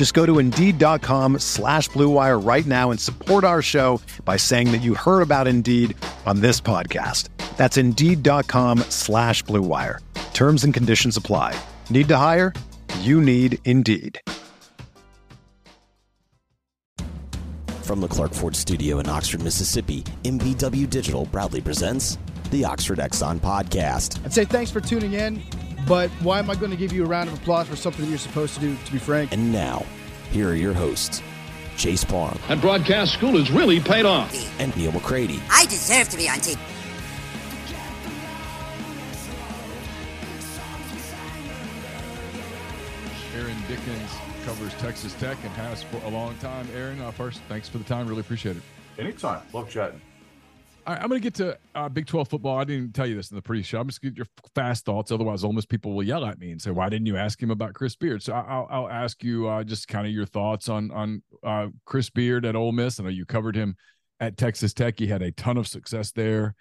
Just go to Indeed.com slash BlueWire right now and support our show by saying that you heard about Indeed on this podcast. That's Indeed.com slash BlueWire. Terms and conditions apply. Need to hire? You need Indeed. From the Clark Ford studio in Oxford, Mississippi, MBW Digital proudly presents the Oxford Exxon Podcast. I'd say thanks for tuning in, but why am I going to give you a round of applause for something you're supposed to do, to be frank? And now, here are your hosts, Chase Parham And broadcast school has really paid off. and Neal McCready. I deserve to be on TV. Aaron Dickens covers Texas Tech and has for a long time. Aaron, uh, first, thanks for the time. Really appreciate it. Anytime. Love chatting. All right, I'm going to get to uh, Big 12 football. I didn't tell you this in the pre-show. I'm just get your fast thoughts. Otherwise, Miss people will yell at me and say, "Why didn't you ask him about Chris Beard?" So I'll, I'll ask you uh, just kind of your thoughts on on uh, Chris Beard at Ole Miss. I know you covered him at Texas Tech. He had a ton of success there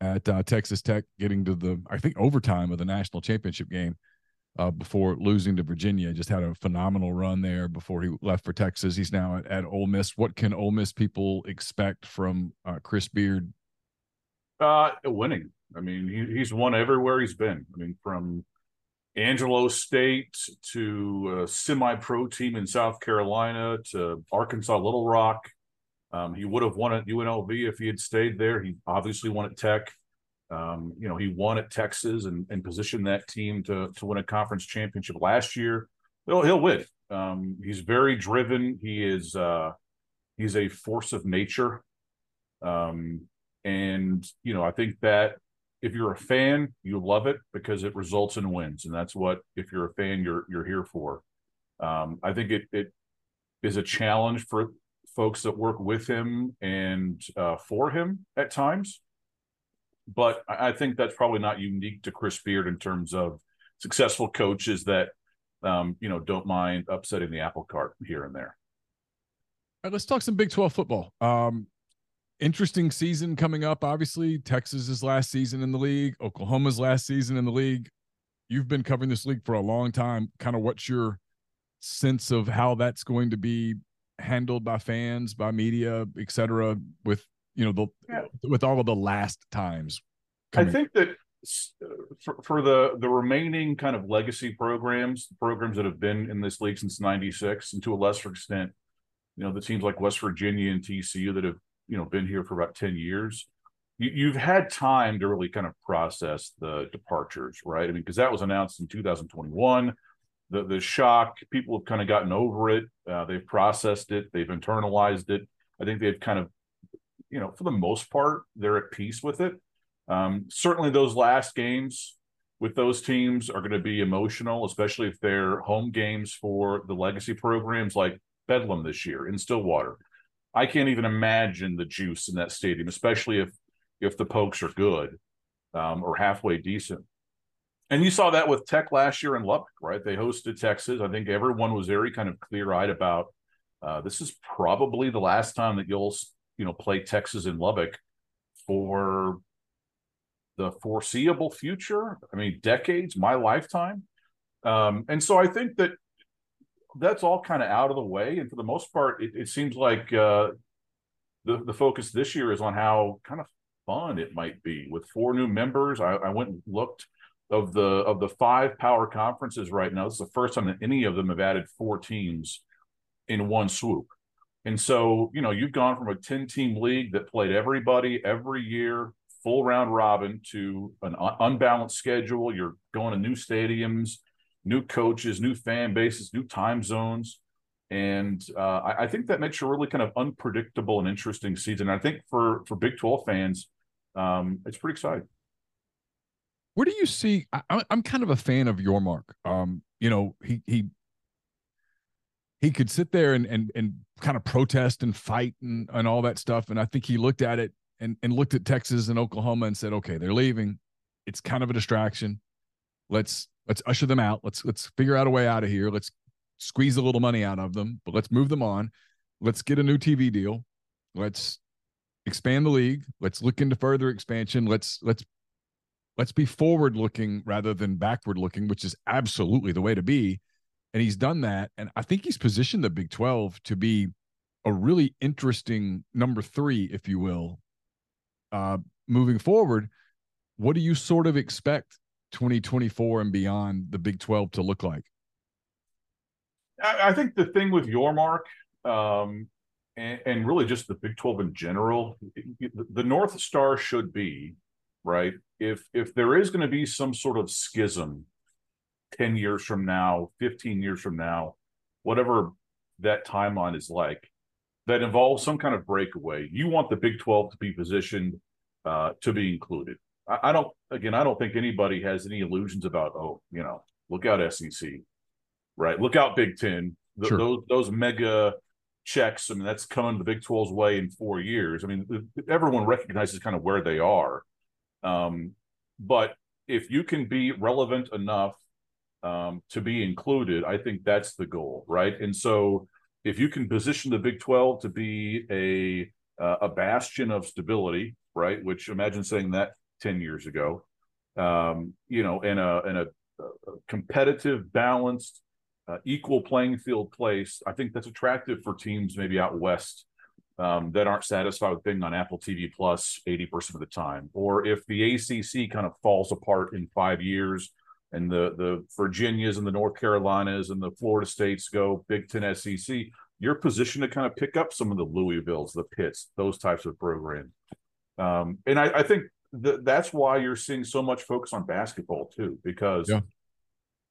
at uh, Texas Tech, getting to the I think overtime of the national championship game uh, before losing to Virginia. Just had a phenomenal run there before he left for Texas. He's now at, at Ole Miss. What can Ole Miss people expect from uh, Chris Beard Uh, winning. I mean, he, he's won everywhere he's been. I mean, from Angelo State to a semi-pro team in South Carolina to Arkansas Little Rock. Um, he would have won at UNLV if he had stayed there. He obviously won at Tech. Um, you know, he won at Texas and, and positioned that team to to win a conference championship last year. He'll, he'll win. Um, he's very driven. He is uh, he's a force of nature. Um, and you know, I think that if you're a fan, you love it because it results in wins, and that's what if you're a fan, you're you're here for. Um, I think it it is a challenge for folks that work with him and uh, for him at times, but I think that's probably not unique to Chris Beard in terms of successful coaches that um, you know don't mind upsetting the apple cart here and there. All right, let's talk some Big 12 football. Um, interesting season coming up. Obviously, Texas's last season in the league, Oklahoma's last season in the league. You've been covering this league for a long time. Kind of what's your sense of how that's going to be handled by fans, by media, et cetera, with you know the Yeah. with all of the last times. I think that uh, for, for the the remaining kind of legacy programs, programs that have been in this league since '96, and to a lesser extent, you know, the teams like West Virginia and TCU that have you know been here for about ten years, you, you've had time to really kind of process the departures, right? I mean, because that was announced in 2021. The the shock, people have kind of gotten over it. Uh, they've processed it. They've internalized it. I think they've kind of, you know, for the most part, they're at peace with it. Um, certainly, those last games with those teams are going to be emotional, especially if they're home games for the legacy programs like Bedlam this year in Stillwater. I can't even imagine the juice in that stadium, especially if if the Pokes are good um, or halfway decent. And you saw that with Tech last year in Lubbock, right? They hosted Texas. I think everyone was very kind of clear eyed about uh, this is probably the last time that you'll you know play Texas in Lubbock for the foreseeable future. I mean, decades, my lifetime. Um, and so I think that that's all kind of out of the way. And for the most part, it, it seems like uh, the the focus this year is on how kind of fun it might be with four new members. I, I went and looked of the of the five power conferences right now. This is the first time that any of them have added four teams in one swoop. And so, you know, you've gone from a 10 team league that played everybody every year, full round robin to an un- unbalanced schedule. You're going to new stadiums, new coaches, new fan bases, new time zones. And uh, I, I, think that makes a really kind of unpredictable and interesting season. I think for for Big 12 fans, um, it's pretty exciting. Where do you see? I, am kind of a fan of Yormark. Um, you know, he he he could sit there and and and kind of protest and fight and and all that stuff. And I think he looked at it and and looked at Texas and Oklahoma and said, okay, they're leaving. It's kind of a distraction. Let's let's usher them out. Let's let's figure out a way out of here. Let's squeeze a little money out of them, but let's move them on. Let's get a new TV deal. Let's expand the league. Let's look into further expansion. Let's let's let's be forward looking rather than backward looking, which is absolutely the way to be. And he's done that. And I think he's positioned the Big 12 to be a really interesting number three, if you will, uh, moving forward. What do you sort of expect 2024 and beyond the Big 12 to look like? I, think the thing with Yormark, um, and, and, really just the Big 12 in general, the North Star should be right. If if there is going to be some sort of schism, ten years from now, fifteen years from now, whatever that timeline is like, that involves some kind of breakaway, you want the Big 12 to be positioned uh, to be included. I, I don't. Again, I don't think anybody has any illusions about oh, you know, look out SEC right? Look out, Big Ten. The, sure. Those those mega checks. I mean, that's coming the Big 12's way in four years. I mean, everyone recognizes kind of where they are. Um, but if you can be relevant enough um, to be included, I think that's the goal, right? And so, if you can position the Big 12 to be a uh, a bastion of stability, right? Which imagine saying that 10 years ago, um, you know, in a in a, a competitive, balanced, uh, equal playing field place, I think that's attractive for teams maybe out west um, that aren't satisfied with being on Apple TV Plus 80% of the time. Or if the ACC kind of falls apart in five years and the, the Virginias and the North Carolinas and the Florida States go Big Ten SEC, you're positioned to kind of pick up some of the Louisvilles, the Pitts, those types of programs. Um, and I, I think that that's why you're seeing so much focus on basketball too, because yeah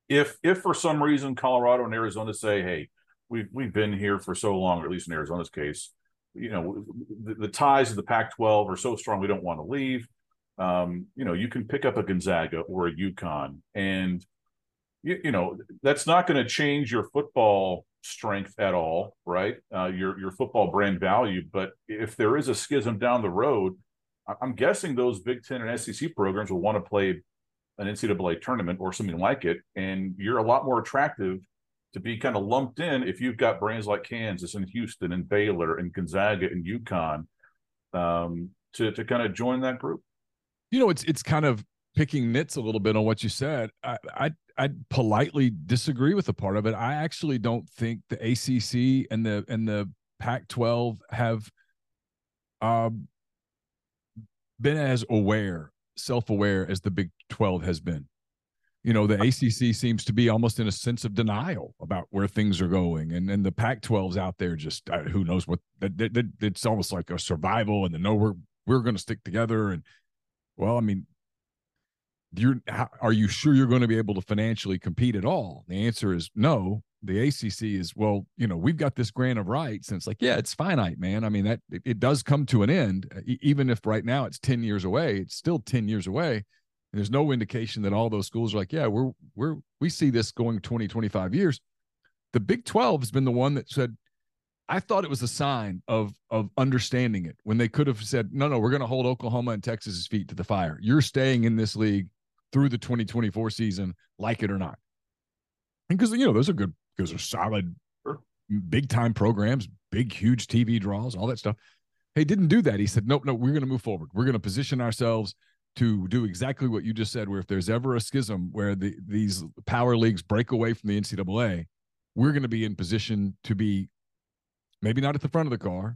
if if for some reason Colorado and Arizona say, "Hey, we've we've been here for so long," or at least in Arizona's case, you know, the, the ties of the Pac-12 are so strong we don't want to leave. Um, you know, you can pick up a Gonzaga or a UConn, and you, you know that's not going to change your football strength at all, right? Uh, your your football brand value. But if there is a schism down the road, I'm guessing those Big Ten and SEC programs will want to play an NCAA tournament or something like it, and you're a lot more attractive to be kind of lumped in if you've got brands like Kansas and Houston and Baylor and Gonzaga and UConn um, to to kind of join that group. You know, it's it's kind of picking nits a little bit on what you said. I I I politely disagree with a part of it. I actually don't think the ACC and the and the Pac-12 have um, been as aware self-aware as the Big 12 has been. You know, the ACC seems to be almost in a sense of denial about where things are going, and and the Pac-12's out there just uh, who knows what. That, it's almost like a survival, and the no, we're we're going to stick together. And well, I mean, you're are you sure you're going to be able to financially compete at all? The answer is no the ACC is well, you know, we've got this grant of rights, and it's like, yeah, it's finite, man. I mean, that it, it does come to an end, uh, even if right now it's ten years away. It's still ten years away. And there's no indication that all those schools are like, yeah, we're we're we see this going 20, 25 years. The Big 12 has been the one that said, I thought it was a sign of of understanding it when they could have said, no, no, we're going to hold Oklahoma and Texas's feet to the fire. You're staying in this league through the 2024 season, like it or not. Because you know those are good because they're solid, big time programs, big, huge TV draws, all that stuff. He didn't do that. He said, nope, no, we're going to move forward. We're going to position ourselves to do exactly what you just said, where if there's ever a schism where the, these power leagues break away from the NCAA, we're going to be in position to be maybe not at the front of the car,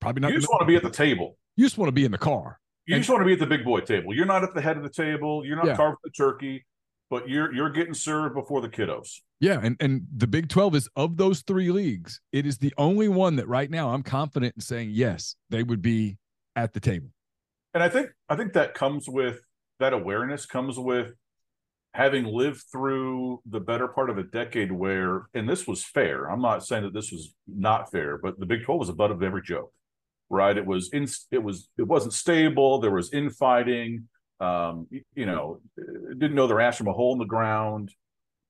probably not. You just want to be at the table. You just want to be in the car. You and, just want to be at the big boy table. You're not at the head of the table. You're not yeah. carving the turkey but you're you're getting served before the kiddos. Yeah, and and the Big 12 is of those three leagues, it is the only one that right now I'm confident in saying yes, they would be at the table. And I think I think that comes with that awareness comes with having lived through the better part of a decade where, and this was fair. I'm not saying that this was not fair, but the Big 12 was a butt of every joke, right? It was in, it was it wasn't stable. There was infighting. Um, you know, didn't know their ass from a hole in the ground,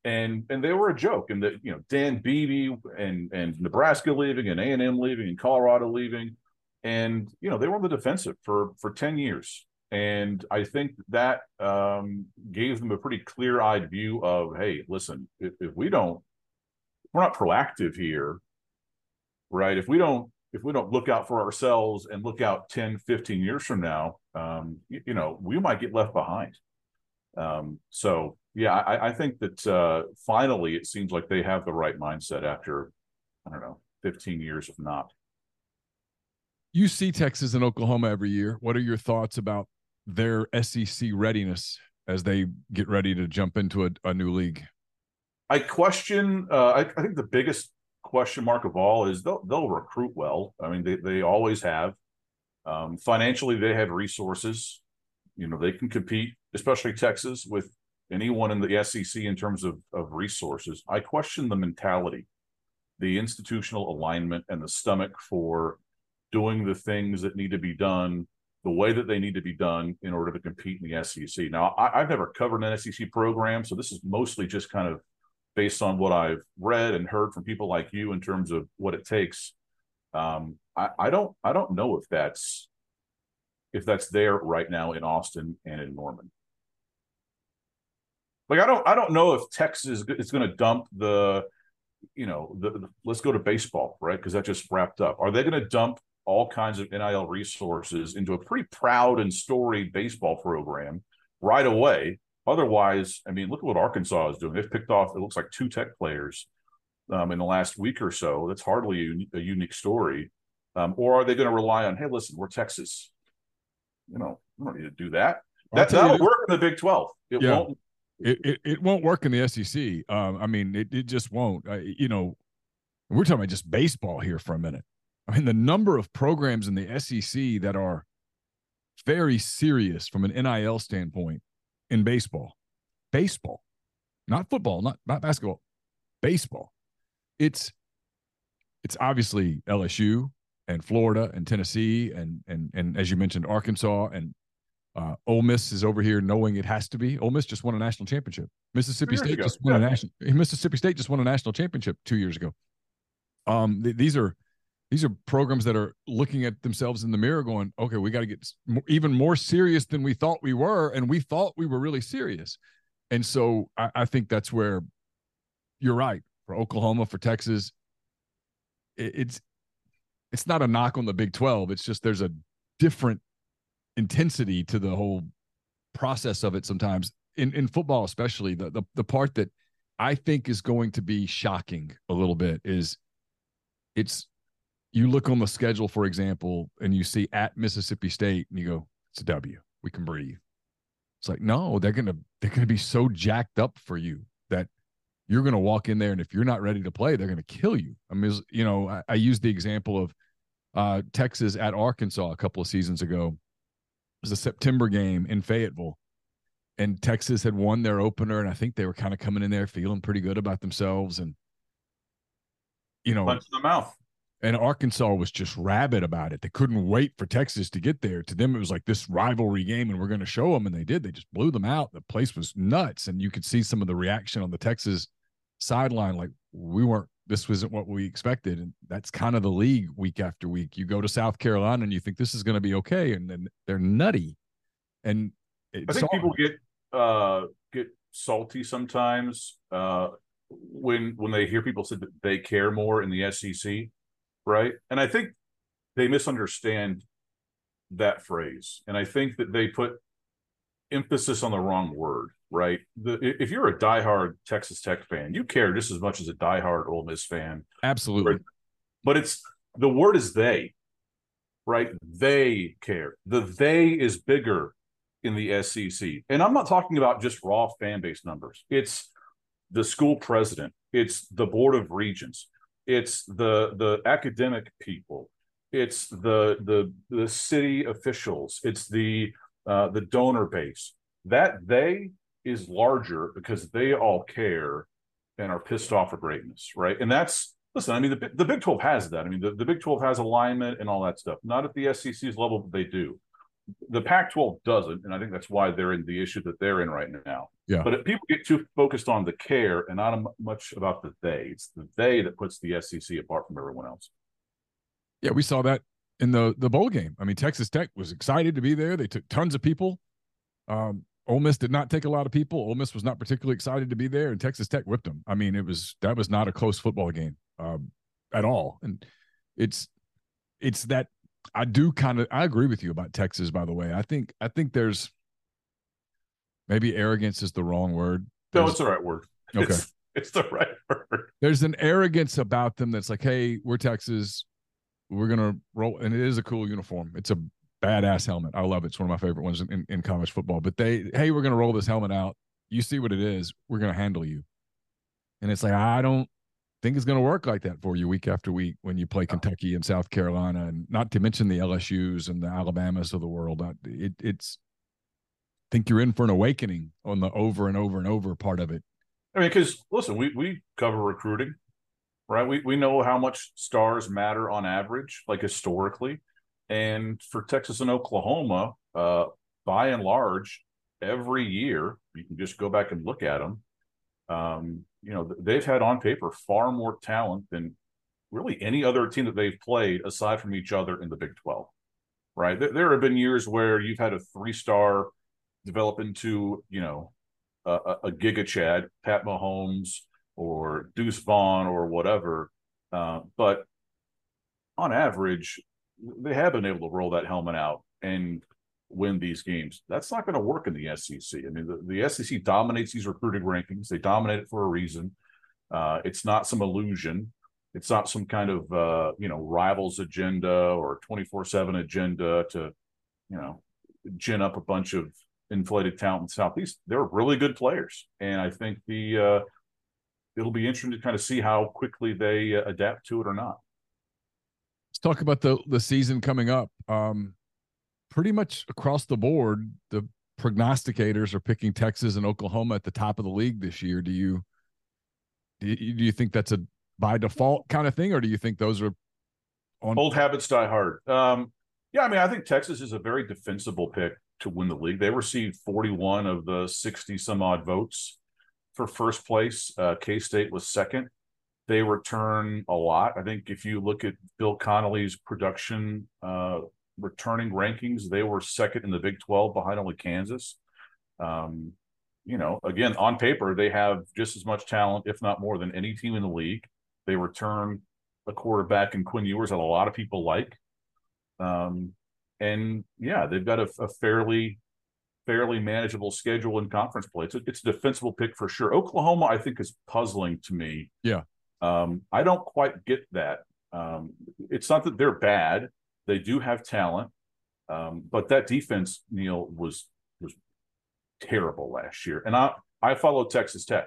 and and they were a joke. And that you know, Dan Beebe and and Nebraska leaving, and A and M leaving, and Colorado leaving, and you know they were on the defensive for for ten years and I think that um, gave them a pretty clear eyed view of, hey, listen, if, if we don't, we're not proactive here, right? If we don't, if we don't look out for ourselves and look out 10, 15 years from now, um, you, you, know, we might get left behind. Um, so, yeah, I, I think that uh, finally it seems like they have the right mindset after, I don't know, 15 years of not. You see Texas and Oklahoma every year. What are your thoughts about their SEC readiness as they get ready to jump into a, a new league? I question. Uh, I, I, think the biggest question mark of all is they'll they'll recruit well. I mean, they they always have. Um, financially, they have resources. You know, they can compete, especially Texas, with anyone in the SEC in terms of of resources. I question the mentality, the institutional alignment, and the stomach for doing the things that need to be done the way that they need to be done in order to compete in the SEC. Now, I, have never covered an SEC program, so this is mostly just kind of based on what I've read and heard from people like you in terms of what it takes. Um, I, I don't, I don't know if that's if that's there right now in Austin and in Norman. Like I don't, I don't know if Texas is going to dump the, you know, the, the let's go to baseball, right? Because that just wrapped up. Are they going to dump all kinds of NIL resources into a pretty proud and storied baseball program right away. Otherwise, I mean, look at what Arkansas is doing. They've picked off, it looks like two tech players um, in the last week or so. That's hardly a, a unique story. Um, or are they going to rely on, hey, listen, we're Texas? You know, we don't need to do that. That, that'll work in the Big 12. It yeah. won't. It, it, it, won't work in the SEC. Um, I mean, it, it just won't. Uh, you know, we're talking about just baseball here for a minute. I mean, the number of programs in the SEC that are very serious from an NIL standpoint in baseball, baseball, not football, not not basketball, baseball. It's it's obviously LSU and Florida and Tennessee and and and as you mentioned, Arkansas and uh, Ole Miss is over here knowing it has to be. Ole Miss just won a national championship. Mississippi State ago. just won yeah. a national. Mississippi State just won a national championship two years ago. Um, th- these are these are programs that are looking at themselves in the mirror going okay we got to get even more serious than we thought we were and we thought we were really serious. And so I, I think that's where you're right for oklahoma for texas it, it's it's not a knock on the big 12 it's just there's a different intensity to the whole process of it sometimes in in football especially. The the, the part that i think is going to be shocking a little bit is it's you look on the schedule, for example, and you see at Mississippi State, and you go, "It's a W. We can breathe." It's like, no, they're gonna they're gonna be so jacked up for you that you're gonna walk in there, and if you're not ready to play, they're gonna kill you. I mean, you know, I, I used the example of uh, Texas at Arkansas a couple of seasons ago. It was a September game in Fayetteville, and Texas had won their opener, and I think they were kind of coming in there feeling pretty good about themselves, and you know, punch in the mouth and Arkansas was just rabid about it. They couldn't wait for Texas to get there. To them, it was like this rivalry game, and we're going to show them. And they did. They just blew them out. The place was nuts, and you could see some of the reaction on the Texas sideline, like we weren't. This wasn't what we expected, and that's kind of the league week after week. You go to South Carolina, and you think this is going to be okay, and then they're nutty. And I think people get uh get salty sometimes uh when when they hear people say that they care more in the SEC right? And I think they misunderstand that phrase. And I think that they put emphasis on the wrong word, right? The, if you're a diehard Texas Tech fan, you care just as much as a diehard Ole Miss fan. Absolutely. Right? But it's the word is they, right? They care. The they is bigger in the SEC. And I'm not talking about just raw fan base numbers. It's the school president, it's the board of regents, it's the the academic people it's the the the city officials, it's the uh, the donor base. That they is larger because they all care and are pissed off for greatness, right? And that's listen. I mean, the the Big Twelve has that. I mean, the, the Big Twelve has alignment and all that stuff. Not at the SEC's level, but they do. The Pac-12 doesn't, and I think that's why they're in the issue that they're in right now. Yeah. But if people get too focused on the care and not much about the they, it's the they that puts the SEC apart from everyone else. Yeah, we saw that in the the bowl game. I mean, Texas Tech was excited to be there. They took tons of people. Um, Ole Miss did not take a lot of people. Ole Miss was not particularly excited to be there, and Texas Tech whipped them. I mean, it was that was not a close football game um, at all. And it's it's that I do kind of I agree with you about Texas. By the way, I think I think there's maybe arrogance is the wrong word. No, it's the right word. Okay. It's, it's the right word. there's an arrogance about them that's like, hey, we're Texas. We're gonna roll, and it is a cool uniform. It's a badass helmet. I love it. It's one of my favorite ones in, in college football. But they, hey, we're gonna roll this helmet out. You see what it is. We're gonna handle you. And it's like I don't think it's gonna work like that for you week after week when you play Kentucky and South Carolina, and not to mention the LSU's and the Alabamas of the world. It, it's I think you're in for an awakening on the over and over and over part of it. I mean, because listen, we we cover recruiting, right? We we know how much stars matter on average, like historically, and for Texas and Oklahoma, uh, by and large, every year you can just go back and look at them. Um, you know, they've had on paper far more talent than really any other team that they've played aside from each other in the Big Twelve, right? There, have been years where you've had a three-star develop into, you know, a, a, a Giga Chad, Pat Mahomes, or Deuce Vaughn, or whatever. Uh, but on average, they have been able to roll that helmet out and win these games. That's not going to work in the SEC. I mean, the, the SEC dominates these recruiting rankings. They dominate it for a reason. Uh, it's not some illusion. It's not some kind of uh, you know rivals agenda or twenty four seven agenda to you know gin up a bunch of inflated talent in the Southeast. They're really good players, and I think the uh, it'll be interesting to kind of see how quickly they uh, adapt to it or not. Let's talk about the the season coming up. Um, pretty much across the board, the prognosticators are picking Texas and Oklahoma at the top of the league this year. Do you do you, think that's a by default kind of thing, or do you think those are on? Old habits die hard. Um, yeah, I mean, I think Texas is a very defensible pick to win the league. They received 41 of the 60 some odd votes for first place. Uh, K State was second. They return a lot. I think if you look at Bill Connelly's production uh, returning rankings, they were second in the Big 12 behind only Kansas. Um, you know, again, on paper, they have just as much talent, if not more, than any team in the league. They return a quarterback in Quinn Ewers that a lot of people like. Um, and yeah, they've got a, a fairly fairly manageable schedule in conference play. It's a, it's a defensible pick for sure. Oklahoma, I think, is puzzling to me. Yeah. Um, I don't quite get that. Um, it's not that they're bad; they do have talent, um, but that defense, Neal, was was terrible last year. And I I follow Texas Tech,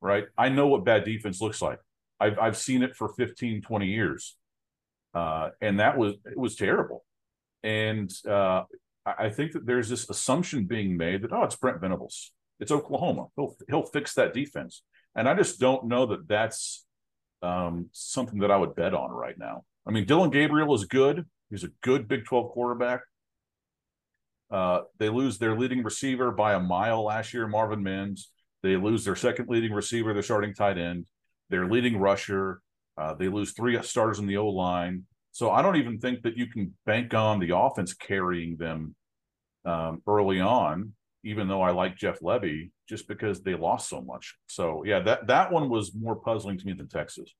right? I know what bad defense looks like. I've I've seen it for 15, 20 years. Uh, and that was it was terrible. And uh, I think that there's this assumption being made that oh, it's Brent Venables, it's Oklahoma, he'll he'll fix that defense, and I just don't know that that's um, something that I would bet on right now. I mean, Dillon Gabriel is good; he's a good Big Twelve quarterback. Uh, they lose their leading receiver by a mile last year, Marvin Mims. They lose their second leading receiver, their starting tight end, their leading rusher. Uh, they lose three starters in the O line. So I don't even think that you can bank on the offense carrying them um, early on, even though I like Jeff Lebby, just because they lost so much. So yeah, that that one was more puzzling to me than Texas.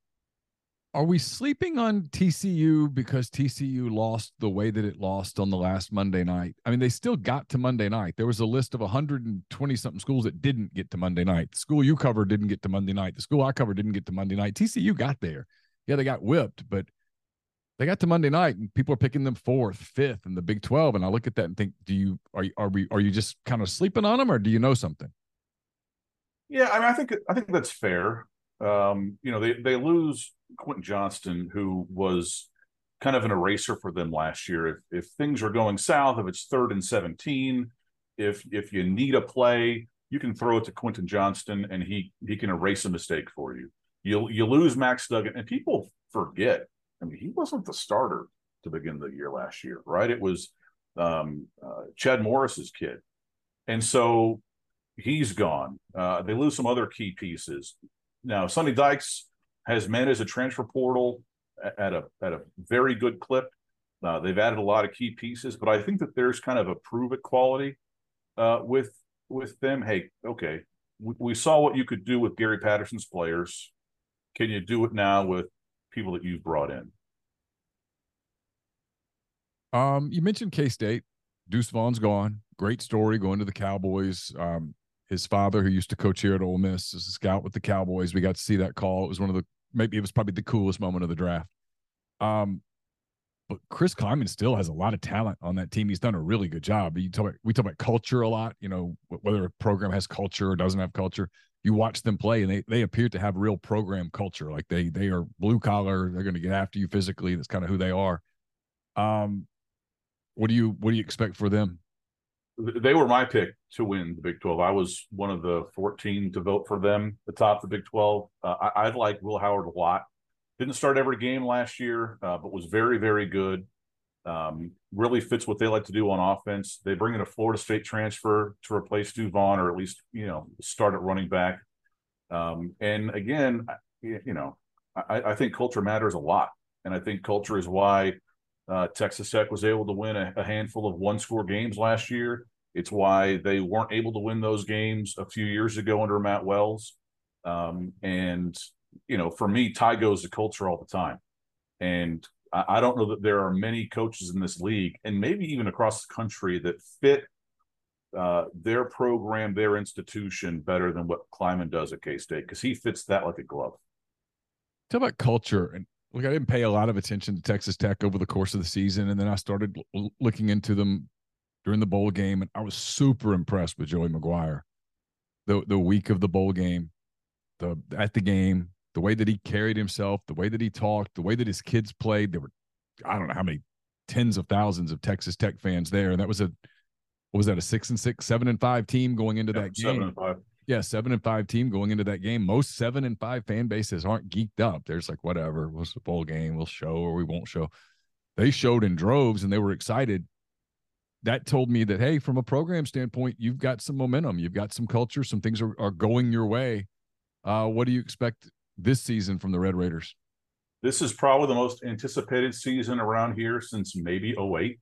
Are we sleeping on TCU because TCU lost the way that it lost on the last Monday night? I mean, they still got to Monday night. There was a list of 120 something schools that didn't get to Monday night. The school you cover didn't get to Monday night. The school I cover didn't get to Monday night. TCU got there. Yeah, they got whipped, but they got to Monday night and people are picking them fourth, fifth in the Big 12. And I look at that and think, do you are are we are you just kind of sleeping on them or do you know something? Yeah, I mean, I think I think that's fair. Um, you know, they they lose Quentin Johnston, who was kind of an eraser for them last year. If if things are going south, if it's third and 17, if if you need a play, you can throw it to Quentin Johnston and he he can erase a mistake for you. You you lose Max Duggan, and people forget. I mean, he wasn't the starter to begin the year last year, right? It was um, uh, Chad Morris's kid, and so he's gone. Uh, they lose some other key pieces. Now, Sonny Dykes has managed a transfer portal at a at a very good clip. Uh, they've added a lot of key pieces, but I think that there's kind of a prove it quality uh, with with them. Hey, okay, we, we, saw what you could do with Gary Patterson's players. Can you do it now with people that you've brought in? Um, you mentioned K State. Deuce Vaughn's gone. Great story going to the Cowboys. Um, his father, who used to coach here at Ole Miss, is a scout with the Cowboys. We got to see that call. It was one of the maybe it was probably the coolest moment of the draft. Um, but Chris Klieman still has a lot of talent on that team. He's done a really good job. You talk about, we talk about culture a lot. You know whether a program has culture or doesn't have culture. You watch them play, and they they appear to have real program culture. Like they they are blue collar. They're going to get after you physically. That's kind of who they are. Um, what do you what do you expect for them? They were my pick to win the Big 12. I was one of the 14 to vote for them atop the Big 12. Uh, I, I like Will Howard a lot. Didn't start every game last year, uh, but was very, very good. Um, really fits what they like to do on offense. They bring in a Florida State transfer to replace Vaughn, or at least you know start at running back. Um, and again, you know, I, I, think culture matters a lot, and I think culture is why uh, Texas Tech was able to win a, a handful of one-score games last year. It's why they weren't able to win those games a few years ago under Matt Wells. Um, and you know, for me, Ty goes to culture all the time. And I, I don't know that there are many coaches in this league and maybe even across the country that fit uh, their program, their institution better than what Klieman does at K State because he fits that like a glove. Talk about culture and look, I didn't pay a lot of attention to Texas Tech over the course of the season, and then I started l- looking into them during the bowl game, and I was super impressed with Joey McGuire. The the week of the bowl game, the at the game, the way that he carried himself, the way that he talked, the way that his kids played. There were, I don't know how many tens of thousands of Texas Tech fans there. And that was a, what was that, a six and six, seven and five team going into yeah, that game? Yeah, seven and five team going into that game. Most seven and five fan bases aren't geeked up. There's like, whatever, the bowl game? We'll show or we won't show. They showed in droves and they were excited. That told me that, hey, from a program standpoint, you've got some momentum, you've got some culture, some things are, are going your way. Uh, what do you expect this season from the Red Raiders? This is probably the most anticipated season around here since maybe 08,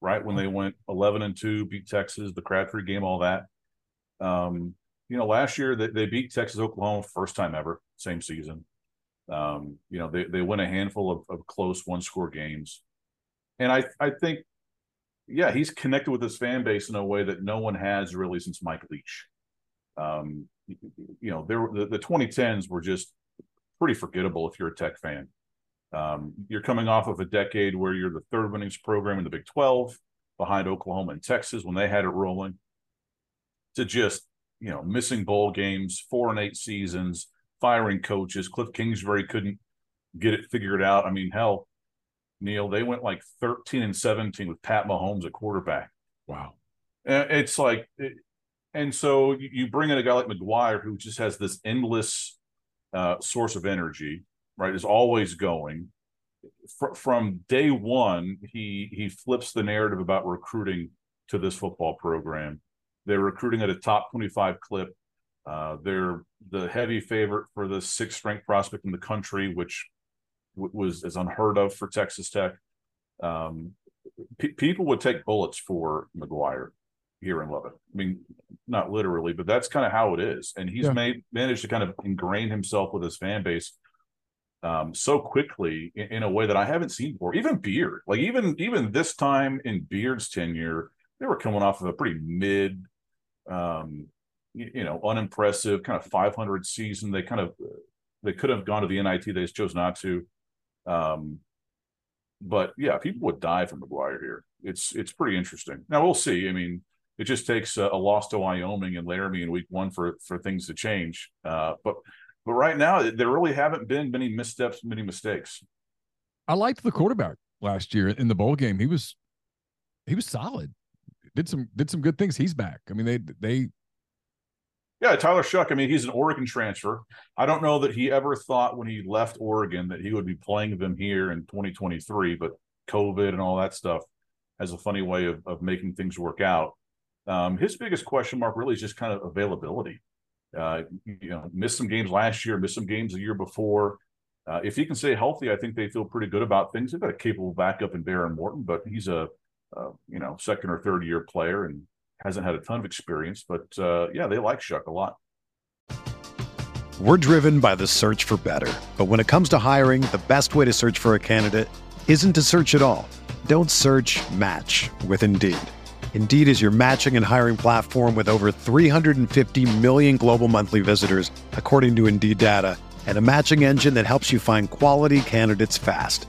right? When they went 11 and 2, beat Texas, the Crabtree game, all that. Um, you know, last year they, they beat Texas Oklahoma first time ever, same season. Um, you know, they, they win a handful of, of close one score games. And I, I think, yeah, he's connected with his fan base in a way that no one has really since Mike Leach. Um, you know, there the, the 2010s were just pretty forgettable if you're a Tech fan. Um, you're coming off of a decade where you're the third winningest program in the Big 12, behind Oklahoma and Texas when they had it rolling, to just you know missing bowl games, four and eight seasons, firing coaches. Cliff Kingsbury couldn't get it figured out. I mean, hell, Neal, they went like 13 and 17 with Pat Mahomes at quarterback. Wow. It's like, and so you bring in a guy like McGuire who just has this endless uh, source of energy, right? Is always going. Fr- from day one, he he flips the narrative about recruiting to this football program. They're recruiting at a top twenty-five clip. Uh, they're the heavy favorite for the sixth ranked prospect in the country, which w- was is unheard of for Texas Tech. Um, people would take bullets for McGuire here in Lubbock. I mean, not literally, but that's kind of how it is. And he's yeah. made managed to kind of ingrain himself with his fan base um, so quickly in, in, a way that I haven't seen before. Even Beard, like even even this time in Beard's tenure, they were coming off of a pretty mid, um, you, you know, unimpressive kind of 500 season. They kind of they could have gone to the NIT, they just chose not to. Um, but yeah, people would die for McGuire here. It's it's pretty interesting. Now we'll see. I mean, it just takes a, a loss to Wyoming and Laramie in week one for for things to change. Uh, but but right now there really haven't been many missteps, many mistakes. I liked the quarterback last year in the bowl game. He was he was solid. Did some did some good things. He's back. I mean, they they yeah, Tyler Shough. I mean, he's an Oregon transfer. I don't know that he ever thought when he left Oregon that he would be playing them here in 2023, but COVID and all that stuff has a funny way of, of making things work out. Um, his biggest question mark really is just kind of availability. Uh, you know, missed some games last year, missed some games the year before. Uh, if he can stay healthy, I think they feel pretty good about things. They've got a capable backup in Behren Morton, but he's a, a you know second or third year player and hasn't had a ton of experience. But uh, yeah, they like Shough a lot. We're driven by the search for better, but when it comes to hiring, the best way to search for a candidate isn't to search at all. Don't search. Match with Indeed. Indeed is your matching and hiring platform with over 350 million global monthly visitors, according to Indeed data, and a matching engine that helps you find quality candidates fast.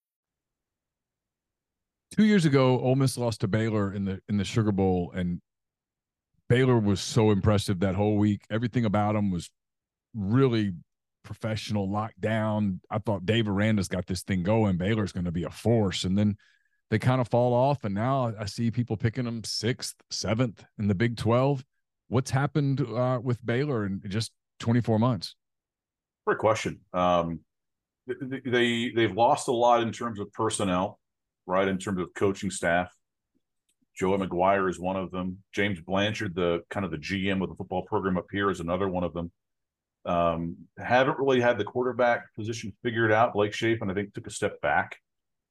Two years ago, Ole Miss lost to Baylor in the in the Sugar Bowl, and Baylor was so impressive that whole week. Everything about them was really professional, locked down. I thought Dave Aranda's got this thing going. Baylor's going to be a force, and then they kind of fall off. And now I see people picking them sixth, seventh in the Big Twelve. What's happened uh, with Baylor in just 24 months? Great question. Um, they they've lost a lot in terms of personnel right? In terms of coaching staff. Joe McGuire is one of them. James Blanchard, the kind of the GM of the football program up here, is another one of them. Um, haven't really had the quarterback position figured out. Blake Shapen, I think, took a step back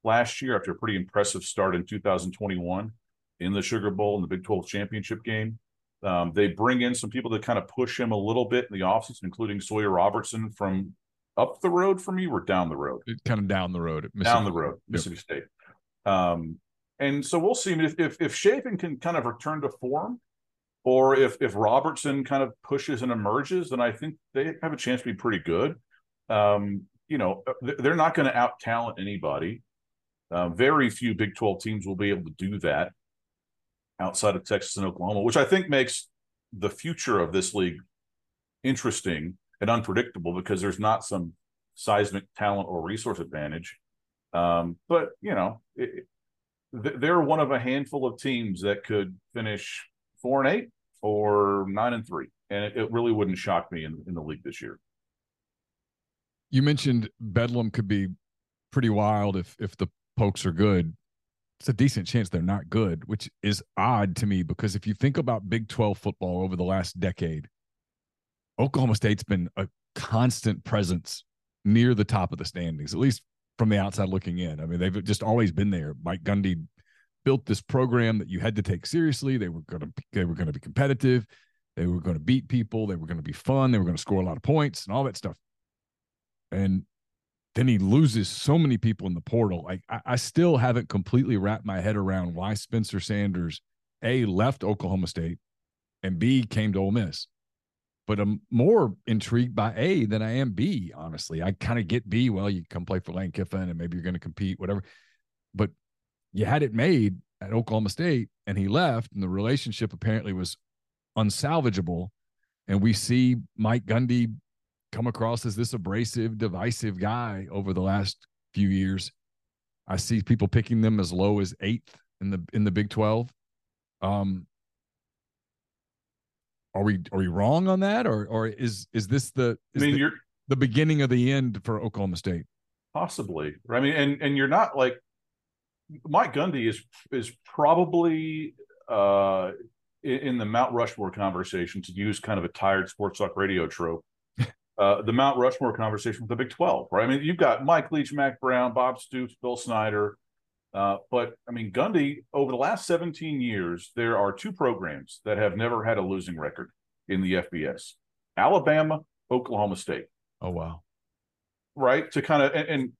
last year after a pretty impressive start in 2021 in the Sugar Bowl and the Big 12 championship game. Um, they bring in some people to kind of push him a little bit in the offseason, including Sawyer Robertson from up the road from you or down the road? Kind of down the road. down the road, Mississippi yep. State. Um, and so we'll see if if, if Shapen can kind of return to form, or if if Robertson kind of pushes and emerges, then I think they have a chance to be pretty good. Um, you know, they're not going to out talent anybody. Uh, very few Big 12 teams will be able to do that outside of Texas and Oklahoma, which I think makes the future of this league interesting and unpredictable because there's not some seismic talent or resource advantage. Um, but you know, it, they're one of a handful of teams that could finish four and eight or nine and three, and it, it really wouldn't shock me in, in the league this year. You mentioned Bedlam could be pretty wild if if the Pokes are good. It's a decent chance they're not good, which is odd to me because if you think about Big 12 football over the last decade, Oklahoma State's been a constant presence near the top of the standings, at least from the outside looking in. I mean, they've just always been there. Mike Gundy built this program that you had to take seriously. They were going to they were going to be competitive. They were going to beat people. They were going to be fun. They were going to score a lot of points and all that stuff. And then he loses so many people in the portal. Like I, I still haven't completely wrapped my head around why Spencer Sanders a left Oklahoma State and B came to Ole Miss but I'm more intrigued by A than I am B, honestly. I kind of get B. Well, you come play for Lane Kiffin and maybe you're going to compete, whatever. But you had it made at Oklahoma State and he left, and the relationship apparently was unsalvageable. And we see Mike Gundy come across as this abrasive, divisive guy over the last few years. I see people picking them as low as eighth in the in the Big Twelve. Um, are we are we wrong on that, or or is is this the is I mean, the, you're the beginning of the end for Oklahoma State? possibly. I mean, and and you're not like Mike Gundy is is probably uh in, the Mount Rushmore conversation to use kind of a tired sports talk radio trope. Uh, the Mount Rushmore conversation with the Big 12, right? I mean, you've got Mike Leach, Mack Brown, Bob Stoops, Bill Snyder. Uh, but I mean, Gundy, over the last 17 years, there are two programs that have never had a losing record in the FBS Alabama, Oklahoma State, Oh wow, right? To kind of, and, and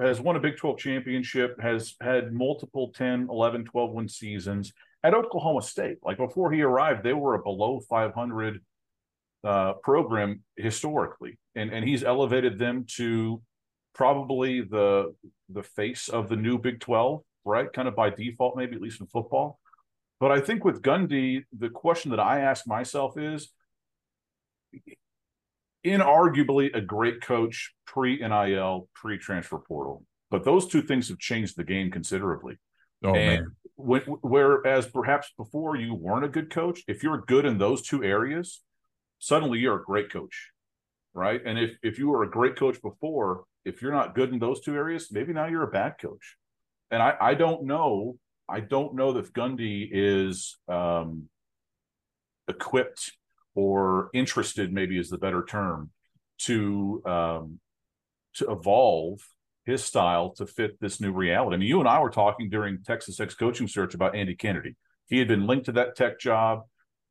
has won a Big 12 championship, has had multiple 10, 11, 12 win seasons at Oklahoma State. Like before he arrived, they were a below 500 uh, program historically, and and he's elevated them to probably the the face of the new Big 12, right? Kind of by default, maybe at least in football. But I think with Gundy, the question that I ask myself is inarguably a great coach pre NIL, pre transfer portal. But those two things have changed the game considerably. oh and when, whereas perhaps before you weren't a good coach, if you're good in those two areas, suddenly you're a great coach, right? And if if you were a great coach before, if you're not good in those two areas, maybe now you're a bad coach. And I I don't know I don't know that Gundy is um, equipped or interested, maybe is the better term, to um, to evolve his style to fit this new reality. I mean, you and I were talking during Texas Tech's coaching search about Andy Kennedy. He had been linked to that Tech job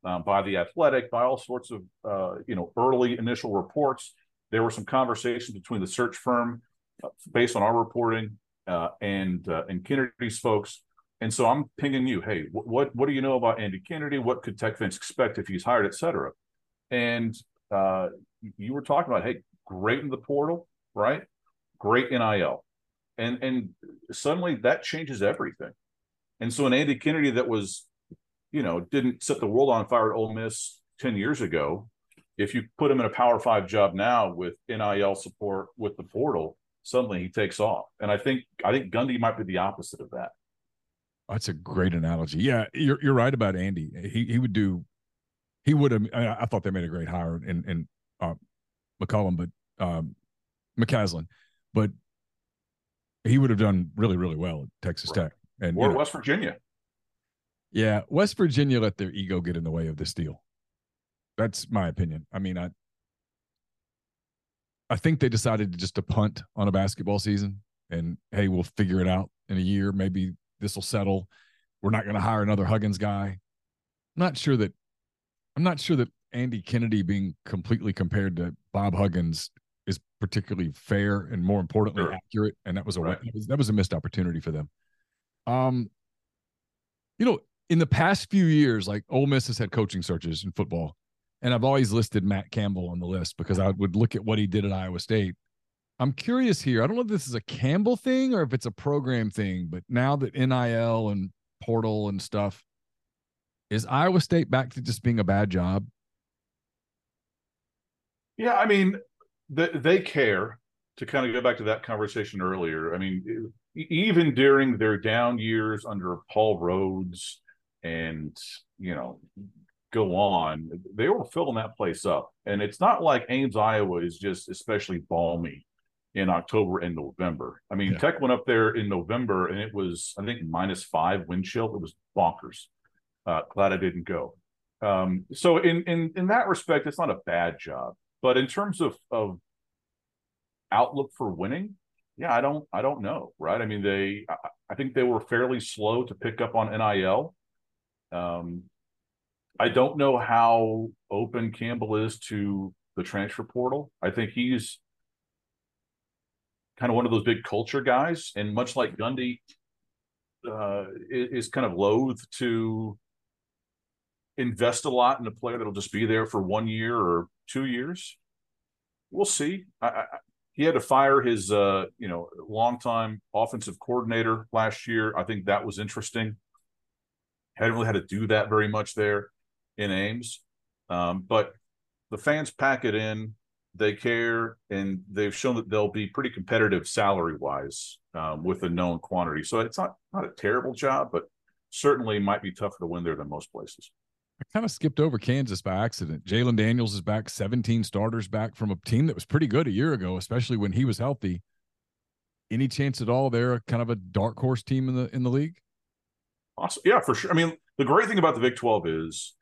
um, by the Athletic, by all sorts of uh, you know early initial reports. There were some conversations between the search firm, uh, based on our reporting, uh, and uh, and Kennedy's folks. And so I'm pinging you. Hey, wh- what what do you know about Andy Kennedy? What could Tech fans expect if he's hired, et cetera? And uh, you were talking about, hey, great in the portal, right? Great NIL, and and suddenly that changes everything. And so an Andy Kennedy that was, you know, didn't set the world on fire at Ole Miss ten years ago, if you put him in a Power Five job now with NIL support with the portal, suddenly he takes off. And I think I think Gundy might be the opposite of that. that's a great analogy. Yeah, you're you're right about Andy. He he would do, he would have. I, I thought they made a great hire in in uh, McCollum, but um, McCasland, but he would have done really really well at Texas Right. Tech. And you know, West Virginia. Yeah, West Virginia let their ego get in the way of this deal. That's my opinion. I mean, I I think they decided to just to punt on a basketball season and hey, we'll figure it out in a year. Maybe this will settle. We're not going to hire another Huggins guy. I'm not sure that I'm not sure that Andy Kennedy being completely compared to Bob Huggins is particularly fair and more importantly Sure. accurate. And that was a Right. that was, that was a missed opportunity for them. Um, you know, in the past few years, like Ole Miss has had coaching searches in football, and I've always listed Matt Campbell on the list because I would look at what he did at Iowa State. I'm curious here. I don't know if this is a Campbell thing or if it's a program thing, but now that NIL and portal and stuff, is Iowa State back to just being a bad job? Yeah, I mean, they, they care to kind of go back to that conversation earlier. I mean, even during their down years under Paul Rhoads and, you know, go on, they were filling that place up. And it's not like Ames, Iowa is just especially balmy in October and November. I mean, Yeah. Tech went up there in November and it was, I think, minus five wind chill. It was bonkers. Uh, glad I didn't go. Um, so in in in that respect, it's not a bad job. But in terms of of outlook for winning, yeah, I don't I don't know, right? I mean, they I, I think they were fairly slow to pick up on NIL. Um, I don't know how open Campbell is to the transfer portal. I think he's kind of one of those big culture guys, and much like Gundy, uh, is, kind of loath to invest a lot in a player that'll just be there for one year or two years. We'll see. I, I, he had to fire his, uh, you know, longtime offensive coordinator last year. I think that was interesting. Hadn't really had to do that very much there in Ames, um, but the fans pack it in. they care, and they've shown that they'll be pretty competitive salary wise um, with a known quantity. So it's not not a terrible job, but certainly might be tougher to win there than most places. I kind of skipped over Kansas by accident. Jalon Daniels is back, 17 starters back from a team that was pretty good a year ago, especially when he was healthy. Any chance at all they're kind of a dark horse team in the in the league? Awesome. Yeah, for sure. I mean, the great thing about the Big 12 is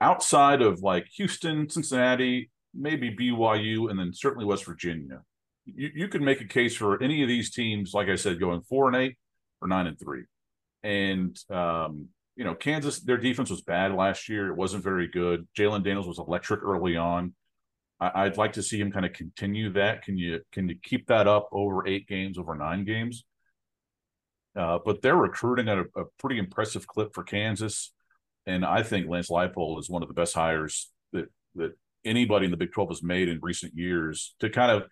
outside of like Houston, Cincinnati, maybe BYU, and then certainly West Virginia, you, you could make a case for any of these teams, like I said, going four and eight or nine and three. And um, you know, Kansas, their defense was bad last year. It wasn't very good. Jalon Daniels was electric early on. I, would like to see him kind of continue that. Can you can you keep that up over eight games, over nine games? Uh, but they're recruiting at a, a, pretty impressive clip for Kansas, and I think Lance Leipold is one of the best hires that that anybody in the Big Twelve has made in recent years to kind of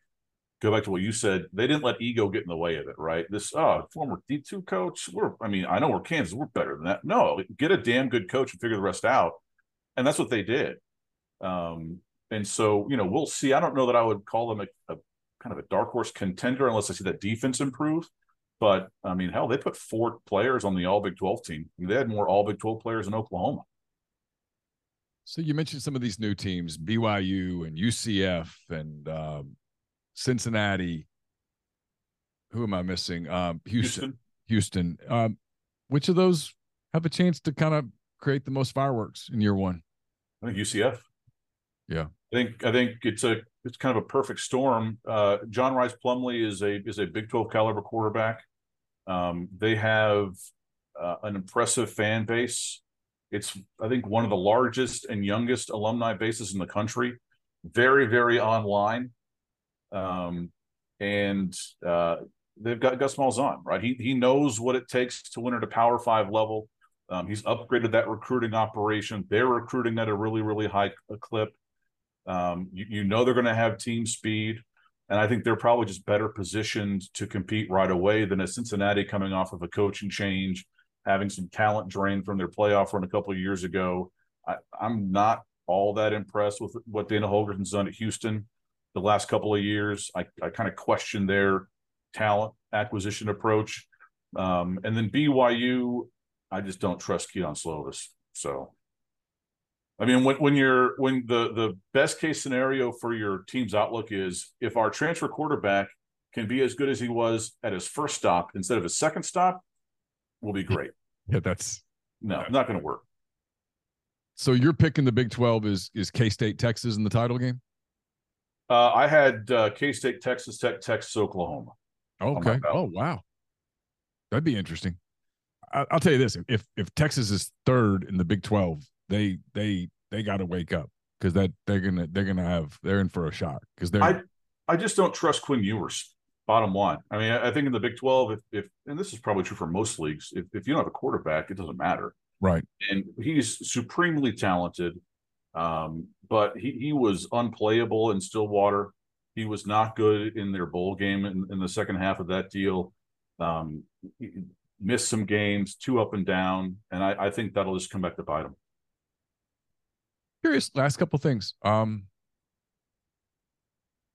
go back to what you said, they didn't let ego get in the way of it, right? This oh, former D two coach, we're I mean, I know we're Kansas, we're better than that. No, get a damn good coach and figure the rest out, and that's what they did. Um, and so you know, we'll see. I don't know that I would call them a, a kind of a dark horse contender unless I see that defense improve. But I mean, hell, they put four players on the All Big Twelve team. They had more All Big Twelve players in Oklahoma. So you mentioned some of these new teams, BYU and UCF and um, Cincinnati. Who am I missing? Um, Houston. Houston. Houston. Um, which of those have a chance to kind of create the most fireworks in year one? I think UCF. Yeah. I think I think it's a it's kind of a perfect storm. Uh, John Rhys Plumlee is a is a Big Twelve caliber quarterback. Um, they have uh, an impressive fan base. It's I think one of the largest and youngest alumni bases in the country. Very very online. Um, and uh, they've got Gus Malzahn, right? He he knows what it takes to win at a Power Five level. Um, he's upgraded that recruiting operation. They're recruiting at a really really high clip. Um, you, you know they're going to have team speed, and I think they're probably just better positioned to compete right away than a Cincinnati coming off of a coaching change, having some talent drained from their playoff run a couple of years ago. I, I'm not all that impressed with what Dana Holgorsen's done at Houston the last couple of years. I, I kind of question their talent acquisition approach. Um, and then BYU, I just don't trust Kedon Slovis. So, I mean, when, when you're when the the best case scenario for your team's outlook is if our transfer quarterback can be as good as he was at his first stop instead of his second stop, will be great. Yeah, that's no, not going to work. So you're picking the Big Twelve is is K State Texas in the title game? Uh, I had uh, K State, Texas Tech, Texas, Oklahoma. Okay. Oh wow, that'd be interesting. I, will tell you this: if if Texas is third in the Big Twelve, they they they got to wake up because that they're gonna they're gonna have they're in for a shock because they're. I I just don't trust Quinn Ewers. Bottom line, I mean, I, I think in the Big Twelve, if if and this is probably true for most leagues, if if you don't have a quarterback, it doesn't matter. Right. And he's supremely talented. Um, but he, he was unplayable in Stillwater. He was not good in their bowl game in, in the second half of that deal. Um, missed some games, two up and down, and I, I, think that'll just come back to bite him. Curious, last couple things. Um,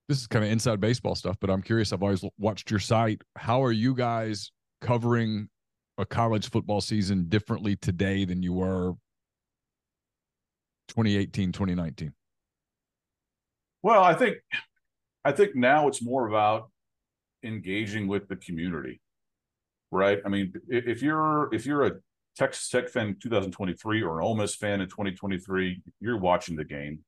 this is kind of inside baseball stuff, but I'm curious. I've always watched your site. How are you guys covering a college football season differently today than you were 2018, 2019? Well, I think I think now it's more about engaging with the community. Right? I mean, if you're if you're a Texas Tech fan in 2023 or an Ole Miss fan in 2023, you're watching the game,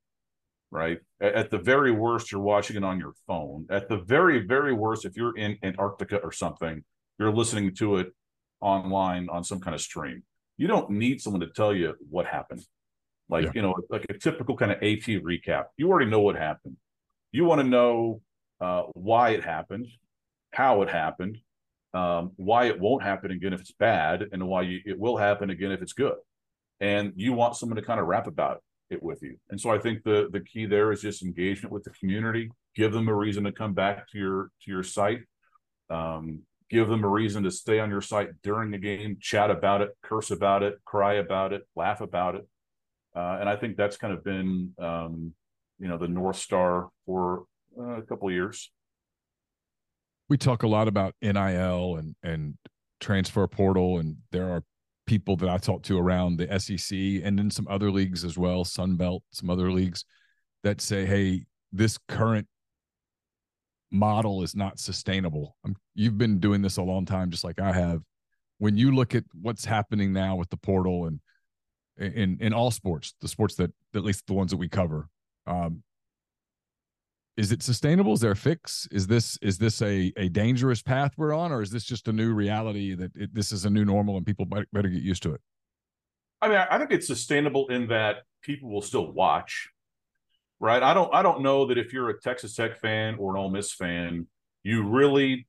right? At the very worst, you're watching it on your phone. At the very, very worst, if you're in Antarctica or something, you're listening to it online on some kind of stream. You don't need someone to tell you what happened like yeah. you know like a typical kind of ap recap you already know what happened you want to know uh, why it happened how it happened um, why it won't happen again if it's bad and why you, it will happen again if it's good. And you want someone to kind of rap about it with you. And so i think the the key there is just engagement with the community. Give them a reason to come back to your to your site. Um, give them a reason to stay on your site during the game chat about it curse about it cry about it laugh about it. Uh, and I think that's kind of been um, you know, the North Star for uh, a couple years. We talk a lot about NIL and and transfer portal, and there are people that I talk to around the SEC and in some other leagues as well, Sun Belt, some other leagues that say, "Hey, this current model is not sustainable." I'm, you've been doing this a long time, just like I have. When you look at what's happening now with the portal and in in all sports, the sports that at least the ones that we cover, um, is it sustainable? Is there a fix? Is this is this a a dangerous path we're on, or is this just a new reality that it, this is a new normal and people better get used to it? I mean, I think it's sustainable in that people will still watch, right? I don't I don't know that if you're a Texas Tech fan or an Ole Miss fan, you really.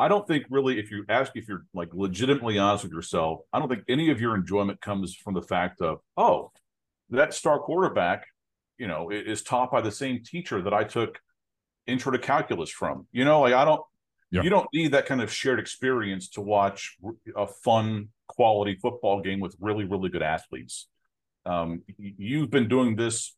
I don't think really if you ask if you're like legitimately honest with yourself, I don't think any of your enjoyment comes from the fact of oh, that star quarterback you know is taught by the same teacher that I took intro to calculus from. You know, like I don't yeah. you don't need that kind of shared experience to watch a fun quality football game with really really good athletes. Um, you've been doing this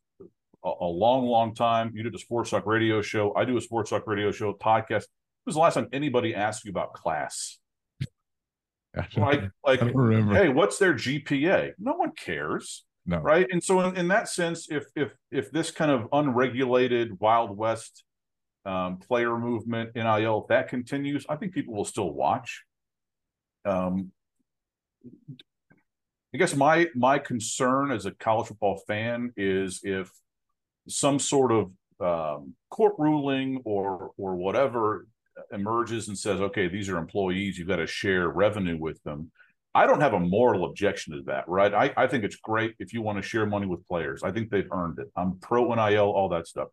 a, a, long, long time. You did a sports talk radio show. I do a sports talk radio show podcast. When was the last time anybody asked you about class? like, like, hey, what's their GPA? No one cares. No. Right. And so in, in that sense, if if if this kind of unregulated Wild West um, player movement, NIL, if that continues, I think people will still watch. Um, I guess my my concern as a college football fan is if some sort of um, court ruling or or whatever emerges and says, okay, these are employees, you've got to share revenue with them. I don't have a moral objection to that, right? I, I think it's great if you want to share money with players. I think they've earned it. I'm pro NIL, all that stuff.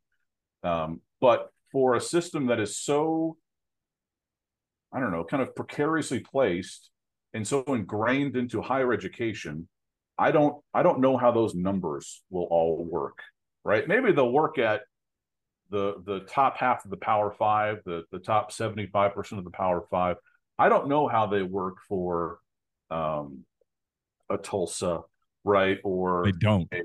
Um, but for a system that is so, I don't know, kind of precariously placed and so ingrained into higher education, I don't I don't know how those numbers will all work, right? Maybe they'll work at the the top half of the Power Five, the the top seventy five percent of the Power Five. I don't know how they work for um, a Tulsa, right? Or they don't. A,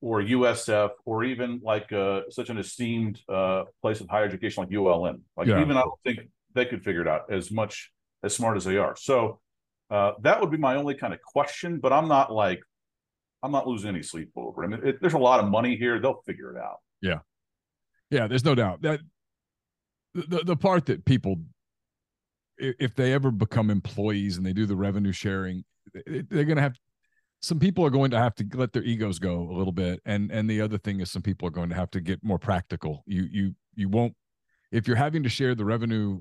or USF, or even like uh, such an esteemed uh, place of higher education like ULM. Like yeah. even I don't think they could figure it out as much as smart as they are. So uh, that would be my only kind of question. But I'm not like I'm not losing any sleep over it. I mean, it, there's a lot of money here; they'll figure it out. Yeah, yeah. There's no doubt that the the part that people if they ever become employees and they do the revenue sharing, they're going to have some people are going to have to let their egos go a little bit. And and the other thing is some people are going to have to get more practical. You you you won't if you're having to share the revenue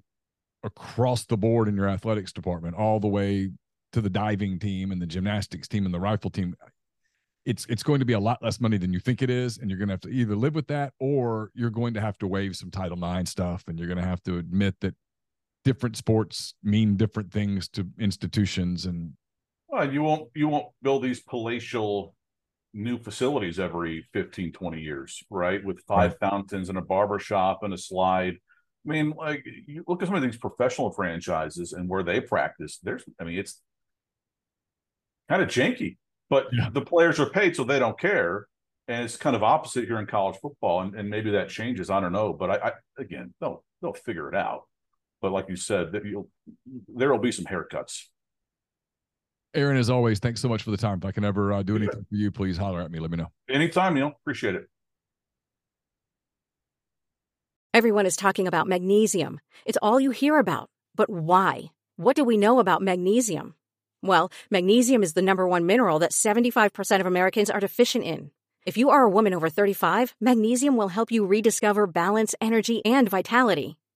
across the board in your athletics department all the way to the diving team and the gymnastics team and the rifle team it's it's going to be a lot less money than you think it is. And you're going to have to either live with that or you're going to have to waive some title ix stuff and you're going to have to admit that different sports mean different things to institutions and well, you won't you won't build these palatial new facilities every 15 20 years right with five right. fountains and a barber shop and a slide i mean like you look at some of these professional franchises and where they practice there's i mean it's kind of janky but yeah. the players are paid so they don't care and it's kind of opposite here in college football and, and maybe that changes i don't know but I, I again they'll they'll figure it out but like you said, that you'll there will be some haircuts. Aaron, as always, thanks so much for the time. If I can ever uh, do anything for you, please holler at me. Let me know. Anytime, Neal. Appreciate it. Everyone is talking about magnesium. It's all you hear about. But why? What do we know about magnesium? Well, magnesium is the number one mineral that 75% of Americans are deficient in. If you are a woman over 35, magnesium will help you rediscover balance, energy, and vitality.